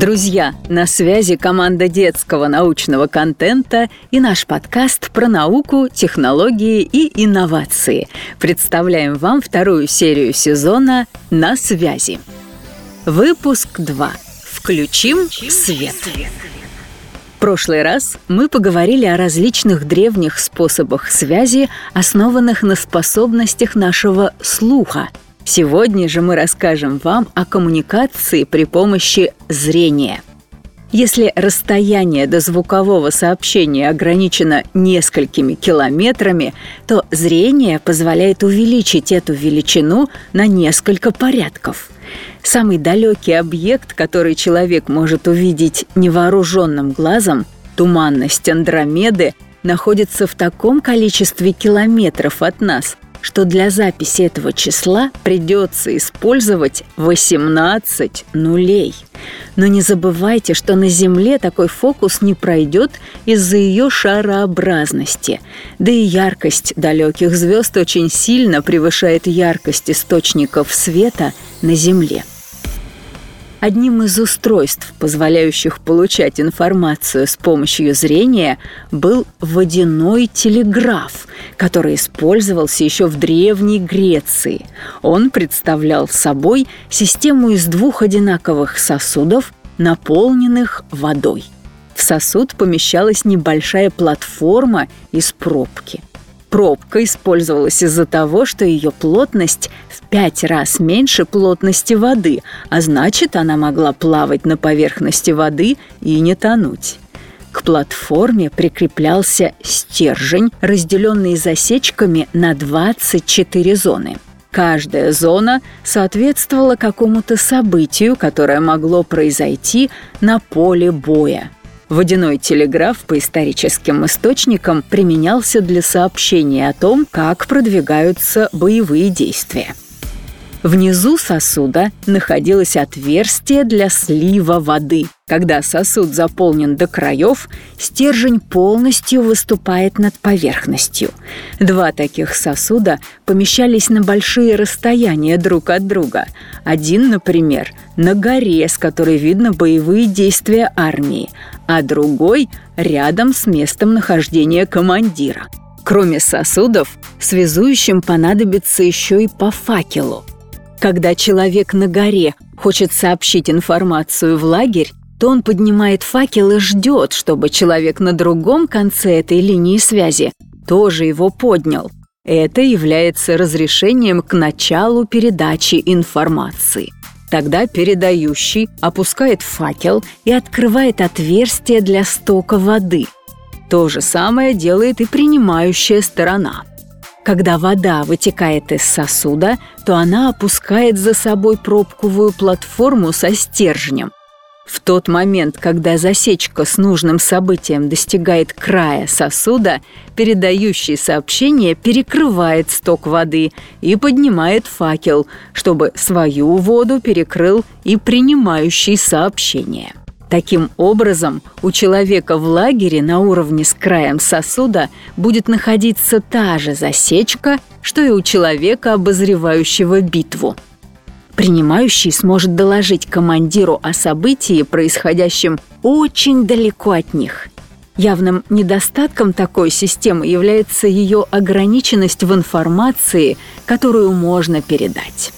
Друзья, на связи команда детского научного контента и наш подкаст про науку, технологии и инновации. Представляем вам вторую серию сезона «На связи». Выпуск 2. Включим свет. В прошлый раз мы поговорили о различных древних способах связи, основанных на способностях нашего слуха – Сегодня же мы расскажем вам о коммуникации при помощи зрения. Если расстояние до звукового сообщения ограничено несколькими километрами, то зрение позволяет увеличить эту величину на несколько порядков. Самый далекий объект, который человек может увидеть невооруженным глазом, туманность Андромеды, находится в таком количестве километров от нас – что для записи этого числа придется использовать 18 нулей. Но не забывайте, что на Земле такой фокус не пройдет из-за ее шарообразности. Да и яркость далеких звезд очень сильно превышает яркость источников света на Земле. Одним из устройств, позволяющих получать информацию с помощью зрения, был водяной телеграф, который использовался еще в Древней Греции. Он представлял собой систему из двух одинаковых сосудов, наполненных водой. В сосуд помещалась небольшая платформа из пробки – Пробка использовалась из-за того, что ее плотность пять раз меньше плотности воды, а значит, она могла плавать на поверхности воды и не тонуть. К платформе прикреплялся стержень, разделенный засечками на 24 зоны. Каждая зона соответствовала какому-то событию, которое могло произойти на поле боя. Водяной телеграф по историческим источникам применялся для сообщения о том, как продвигаются боевые действия. Внизу сосуда находилось отверстие для слива воды. Когда сосуд заполнен до краев, стержень полностью выступает над поверхностью. Два таких сосуда помещались на большие расстояния друг от друга. Один, например, на горе, с которой видно боевые действия армии, а другой рядом с местом нахождения командира. Кроме сосудов, связующим понадобится еще и по факелу. Когда человек на горе хочет сообщить информацию в лагерь, то он поднимает факел и ждет, чтобы человек на другом конце этой линии связи тоже его поднял. Это является разрешением к началу передачи информации. Тогда передающий опускает факел и открывает отверстие для стока воды. То же самое делает и принимающая сторона – когда вода вытекает из сосуда, то она опускает за собой пробковую платформу со стержнем. В тот момент, когда засечка с нужным событием достигает края сосуда, передающий сообщение перекрывает сток воды и поднимает факел, чтобы свою воду перекрыл и принимающий сообщение. Таким образом, у человека в лагере на уровне с краем сосуда будет находиться та же засечка, что и у человека, обозревающего битву. Принимающий сможет доложить командиру о событии, происходящем очень далеко от них. Явным недостатком такой системы является ее ограниченность в информации, которую можно передать.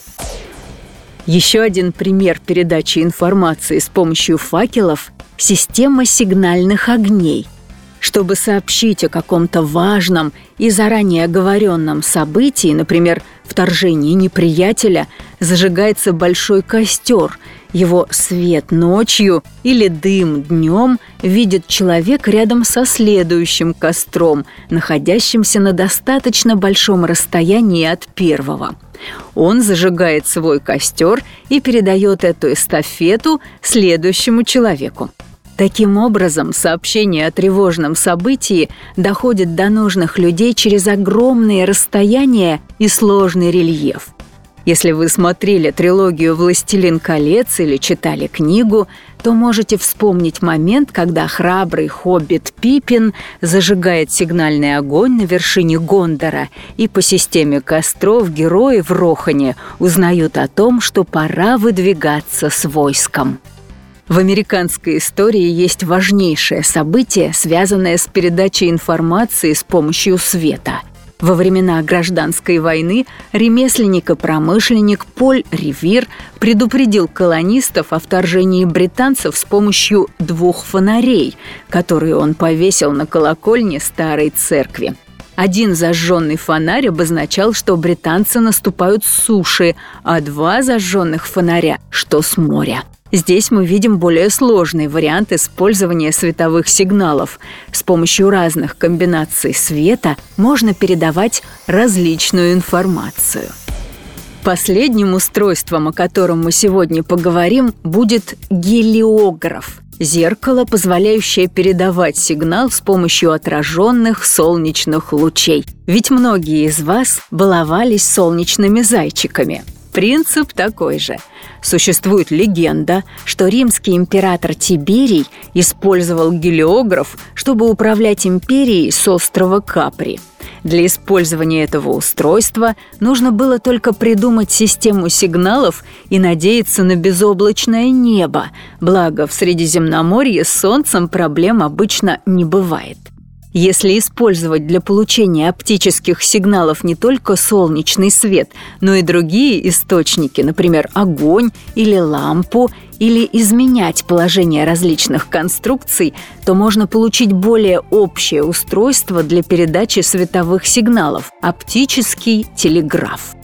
Еще один пример передачи информации с помощью факелов – система сигнальных огней. Чтобы сообщить о каком-то важном и заранее оговоренном событии, например, вторжении неприятеля, зажигается большой костер. Его свет ночью или дым днем видит человек рядом со следующим костром, находящимся на достаточно большом расстоянии от первого – он зажигает свой костер и передает эту эстафету следующему человеку. Таким образом, сообщение о тревожном событии доходит до нужных людей через огромные расстояния и сложный рельеф. Если вы смотрели трилогию «Властелин колец» или читали книгу, то можете вспомнить момент, когда храбрый хоббит Пипин зажигает сигнальный огонь на вершине Гондора, и по системе костров герои в Рохане узнают о том, что пора выдвигаться с войском. В американской истории есть важнейшее событие, связанное с передачей информации с помощью света. Во времена гражданской войны ремесленник и промышленник Поль Ривир предупредил колонистов о вторжении британцев с помощью двух фонарей, которые он повесил на колокольне старой церкви. Один зажженный фонарь обозначал, что британцы наступают с суши, а два зажженных фонаря, что с моря. Здесь мы видим более сложный вариант использования световых сигналов. С помощью разных комбинаций света можно передавать различную информацию. Последним устройством, о котором мы сегодня поговорим, будет гелиограф – зеркало, позволяющее передавать сигнал с помощью отраженных солнечных лучей. Ведь многие из вас баловались солнечными зайчиками. Принцип такой же – Существует легенда, что римский император Тиберий использовал гелиограф, чтобы управлять империей с острова Капри. Для использования этого устройства нужно было только придумать систему сигналов и надеяться на безоблачное небо, благо в Средиземноморье с солнцем проблем обычно не бывает. Если использовать для получения оптических сигналов не только солнечный свет, но и другие источники, например, огонь или лампу, или изменять положение различных конструкций, то можно получить более общее устройство для передачи световых сигналов – оптический телеграф.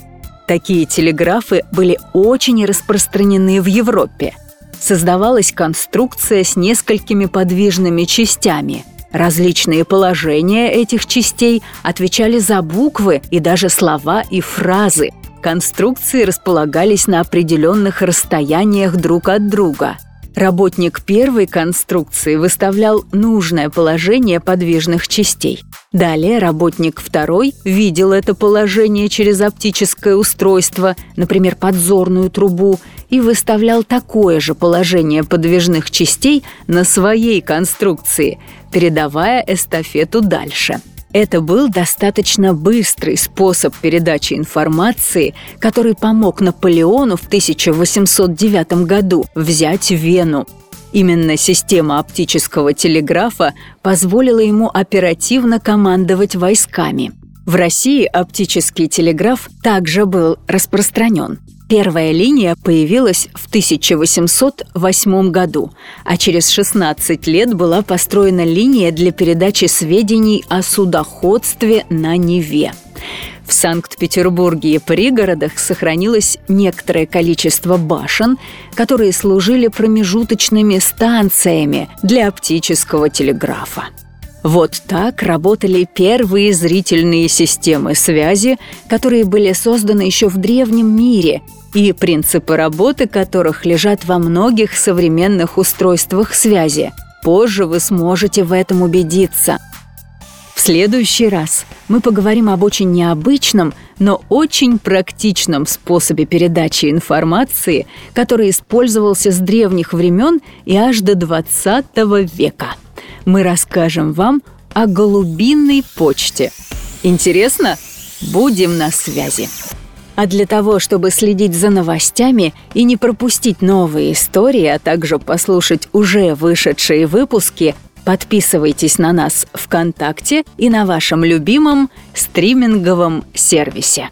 Такие телеграфы были очень распространены в Европе. Создавалась конструкция с несколькими подвижными частями – Различные положения этих частей отвечали за буквы и даже слова и фразы. Конструкции располагались на определенных расстояниях друг от друга. Работник первой конструкции выставлял нужное положение подвижных частей. Далее работник второй видел это положение через оптическое устройство, например, подзорную трубу, и выставлял такое же положение подвижных частей на своей конструкции, передавая эстафету дальше. Это был достаточно быстрый способ передачи информации, который помог Наполеону в 1809 году взять Вену. Именно система оптического телеграфа позволила ему оперативно командовать войсками. В России оптический телеграф также был распространен. Первая линия появилась в 1808 году, а через 16 лет была построена линия для передачи сведений о судоходстве на Неве. В Санкт-Петербурге и пригородах сохранилось некоторое количество башен, которые служили промежуточными станциями для оптического телеграфа. Вот так работали первые зрительные системы связи, которые были созданы еще в древнем мире и принципы работы которых лежат во многих современных устройствах связи. Позже вы сможете в этом убедиться. В следующий раз мы поговорим об очень необычном, но очень практичном способе передачи информации, который использовался с древних времен и аж до 20 века. Мы расскажем вам о голубиной почте. Интересно? Будем на связи. А для того, чтобы следить за новостями и не пропустить новые истории, а также послушать уже вышедшие выпуски, подписывайтесь на нас ВКонтакте и на вашем любимом стриминговом сервисе.